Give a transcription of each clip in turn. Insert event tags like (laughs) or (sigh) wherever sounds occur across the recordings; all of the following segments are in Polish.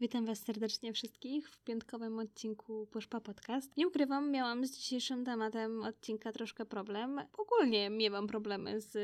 Witam Was serdecznie wszystkich w piątkowym odcinku Puszpa Podcast. Nie ukrywam, miałam z dzisiejszym tematem odcinka troszkę problem. Ogólnie miewam problemy z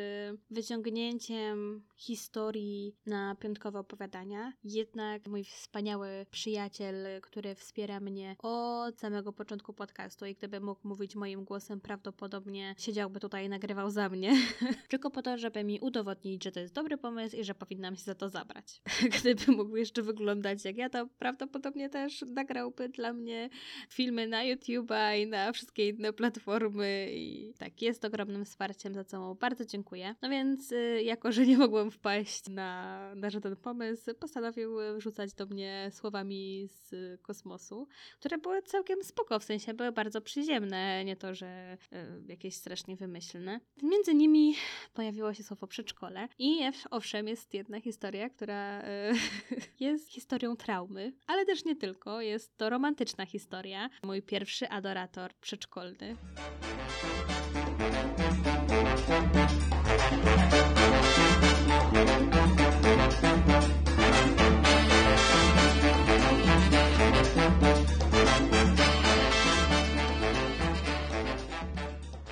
wyciągnięciem historii na piątkowe opowiadania. Jednak mój wspaniały przyjaciel, który wspiera mnie od samego początku podcastu i gdyby mógł mówić moim głosem, prawdopodobnie siedziałby tutaj i nagrywał za mnie. (laughs) Tylko po to, żeby mi udowodnić, że to jest dobry pomysł i że powinnam się za to zabrać. (laughs) Gdyby mógł jeszcze wyglądać jak ja, to prawdopodobnie też nagrałby dla mnie filmy na YouTube'a i na wszystkie inne platformy. I tak, jest ogromnym wsparciem, za co bardzo dziękuję. No więc, y, jako że nie mogłem wpaść na, na żaden pomysł, postanowił rzucać do mnie słowami z kosmosu, które były całkiem spoko, w sensie były bardzo przyziemne, nie to, że y, jakieś strasznie wymyślne. Między nimi pojawiło się słowo przedszkole i owszem, jest jedna historia, która y, (laughs) jest historią traumy, ale też nie tylko. Jest to romantyczna historia. Mój pierwszy adorator przedszkolny.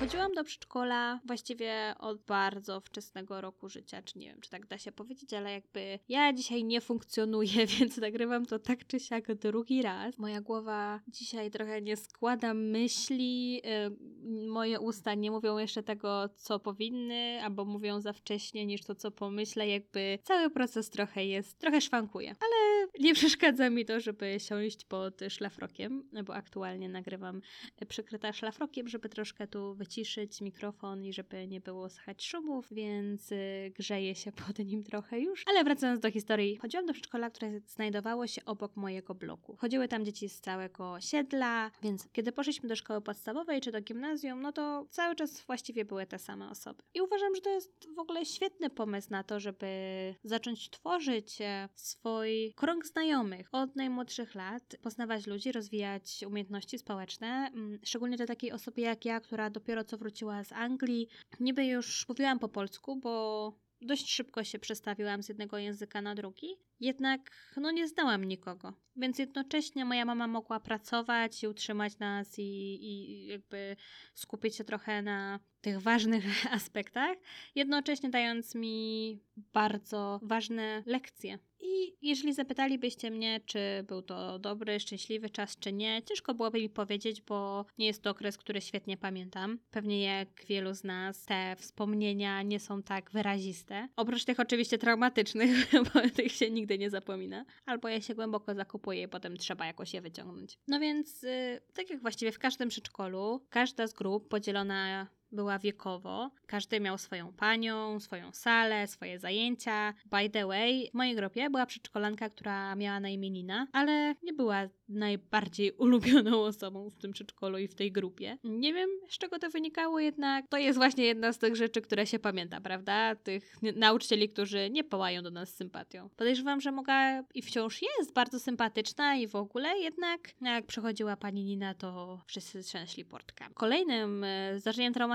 Chodziłam do przedszkola właściwie od bardzo wczesnego roku życia, czy nie wiem, czy tak da się powiedzieć, ale jakby ja dzisiaj nie funkcjonuję, (laughs) więc nagrywam to tak czy siak drugi raz. Moja głowa dzisiaj trochę nie składa myśli, yy, moje usta nie mówią jeszcze tego, co powinny, albo mówią za wcześnie niż to, co pomyślę, jakby cały proces trochę jest, trochę szwankuje. Ale nie przeszkadza mi to, żeby siąść pod szlafrokiem, bo aktualnie nagrywam przykryta szlafrokiem, żeby troszkę tu wyciszyć mikrofon i żeby nie było słychać szumów, więc y, grzeję się (laughs) pod nim trochę już. Ale wracając do historii, chodziłam do przedszkola, które znajdowało się obok mojego bloku. Chodziły tam dzieci z całego siedla, więc kiedy poszliśmy do szkoły podstawowej czy do gimnazjum, no to cały czas właściwie były te same osoby. I uważam, że to jest w ogóle świetny pomysł na to, żeby zacząć tworzyć e, swój krąg znajomych od najmłodszych lat, poznawać ludzi, rozwijać umiejętności społeczne, mm, szczególnie do takiej osoby jak ja, która dopiero co wróciła z Anglii. Niby już mówiłam po polsku, bo dość szybko się przestawiłam z jednego języka na drugi, jednak no nie znałam nikogo. Więc jednocześnie moja mama mogła pracować i utrzymać nas i, i jakby skupić się trochę na tych ważnych (laughs) aspektach, jednocześnie dając mi bardzo ważne lekcje. I jeżeli zapytalibyście mnie, czy był to dobry, szczęśliwy czas, czy nie, ciężko byłoby mi powiedzieć, bo nie jest to okres, który świetnie pamiętam. Pewnie jak wielu z nas, te wspomnienia nie są tak wyraziste. Oprócz tych oczywiście traumatycznych, (laughs) bo tych się nigdy nie zapomina. Albo je się głęboko zakupuje i potem trzeba jakoś je wyciągnąć. No więc, yy, tak jak właściwie w każdym przedszkolu, każda z grup podzielona była wiekowo. Każdy miał swoją panią, swoją salę, swoje zajęcia. By the way, w mojej grupie była przedszkolanka, która miała na imię Nina, ale nie była najbardziej (laughs) ulubioną osobą w tym przedszkolu i w tej grupie. Nie wiem, z czego to wynikało, jednak to jest właśnie jedna z tych rzeczy, które się pamięta, prawda? Tych nauczycieli, którzy nie pałają do nas sympatią. Podejrzewam, że mogła i wciąż jest bardzo sympatyczna i w ogóle, jednak jak przychodziła pani Nina, to wszyscy trzęśli portka. Kolejnym e, zdarzeniem traumatycznym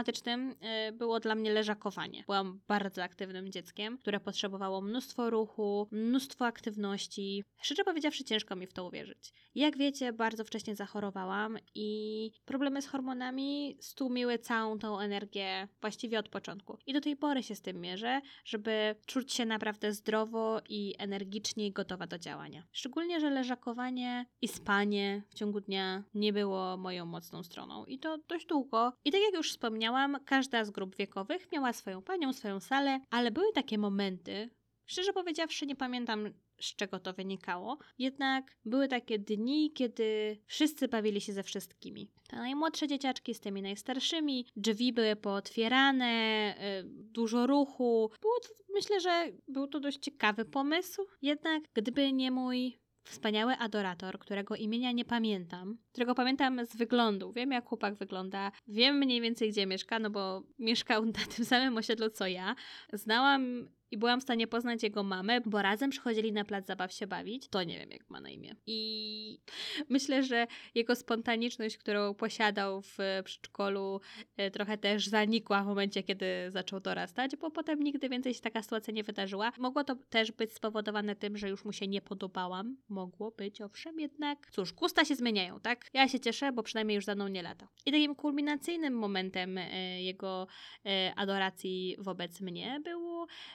e, było dla mnie leżakowanie. Byłam bardzo aktywnym dzieckiem, które potrzebowało mnóstwo ruchu, mnóstwo aktywności. Szczerze powiedziawszy, ciężko mi w to uwierzyć. Jak wiecie, bardzo wcześnie zachorowałam i problemy z hormonami stłumiły całą tą energię właściwie od początku. I do tej pory się z tym mierzę, żeby czuć się naprawdę zdrowo i energicznie gotowa do działania. Szczególnie, że leżakowanie i spanie w ciągu dnia nie było moją mocną stroną. I to dość długo. I tak jak już wspomniałam, każda z grup wiekowych miała swoją panią, swoją salę, ale były takie momenty, Szczerze powiedziawszy, nie pamiętam z czego to wynikało. Jednak były takie dni, kiedy wszyscy bawili się ze wszystkimi. Te najmłodsze dzieciaczki z tymi najstarszymi, drzwi były pootwierane, y, dużo ruchu. Było to, myślę, że był to dość ciekawy pomysł. Jednak gdyby nie mój wspaniały adorator, którego imienia nie pamiętam, którego pamiętam z wyglądu. Wiem, jak chłopak wygląda, wiem mniej więcej, gdzie mieszka, no bo mieszkał na tym samym osiedlu co ja. Znałam i byłam w stanie poznać jego mamę, bo razem przychodzili na plac zabaw się bawić. To nie wiem, jak ma na imię. I (laughs) myślę, że jego spontaniczność, którą posiadał w przedszkolu, e, trochę też zanikła w momencie, kiedy zaczął dorastać, bo potem nigdy więcej się taka sytuacja nie wydarzyła. Mogło to też być spowodowane tym, że już mu się nie podobałam. Mogło być, owszem, jednak. Cóż, gusta się zmieniają, tak? Ja się cieszę, bo przynajmniej już za mną nie lata. I takim kulminacyjnym momentem e, jego e, adoracji wobec mnie było,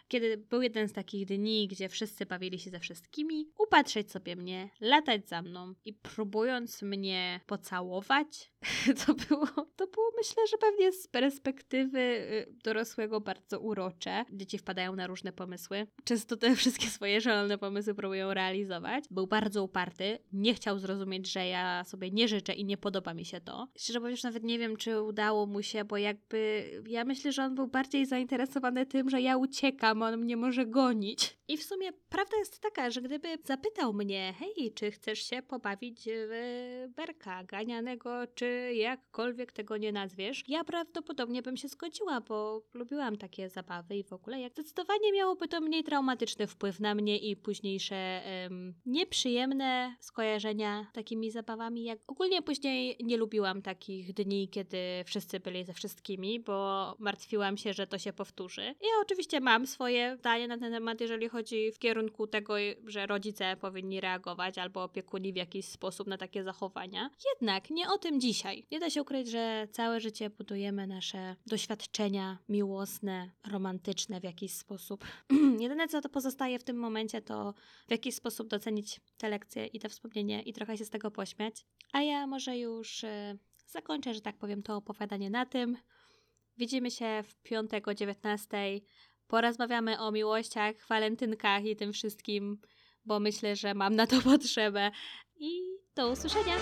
kiedy był jeden z takich dni, gdzie wszyscy bawili się ze wszystkimi, upatrzeć sobie mnie, latać za mną i próbując mnie pocałować, (laughs) to było, to było myślę, że pewnie z perspektywy y, dorosłego bardzo urocze. Dzieci wpadają na różne pomysły. Często te (laughs) wszystkie swoje szalone pomysły próbują realizować. Był bardzo uparty, nie chciał zrozumieć, że ja sobie nie życzę i nie podoba mi się to. Szczerze mówiąc, nawet nie wiem, czy udało mu się, bo jakby ja myślę, że on był bardziej zainteresowany tym, że ja uciekam, on mnie może gonić. I w sumie prawda jest taka, że gdyby zapytał mnie, hej, czy chcesz się pobawić w berka ganianego, czy jakkolwiek tego nie nazwiesz, ja prawdopodobnie bym się zgodziła, bo lubiłam takie zabawy i w ogóle jak zdecydowanie miałoby to mniej traumatyczny wpływ na mnie i późniejsze em, nieprzyjemne skojarzenia takimi zabawami, jak ogólnie później nie lubiłam takich dni, kiedy wszyscy byli ze wszystkimi, bo martwiłam się, że to się powtórzy. Ja oczywiście mam swoje zdanie na ten temat, jeżeli chodzi w kierunku tego, że rodzice powinni reagować albo opiekuni w jakiś sposób na takie zachowania. Jednak nie o tym dzisiaj. Nie da się ukryć, że całe życie budujemy nasze doświadczenia miłosne, romantyczne w jakiś sposób. (clears throat) Jedyne, co to pozostaje w tym momencie, to w jakiś sposób docenić te lekcje i te wspomnienie i trochę się z tego pośmiać. A ja może już e, zakończę, że tak powiem, to opowiadanie na tym. Widzimy się w piątek o 19. Porozmawiamy o miłościach, walentynkach i tym wszystkim, bo myślę, że mam na to (laughs) potrzebę. I do usłyszenia!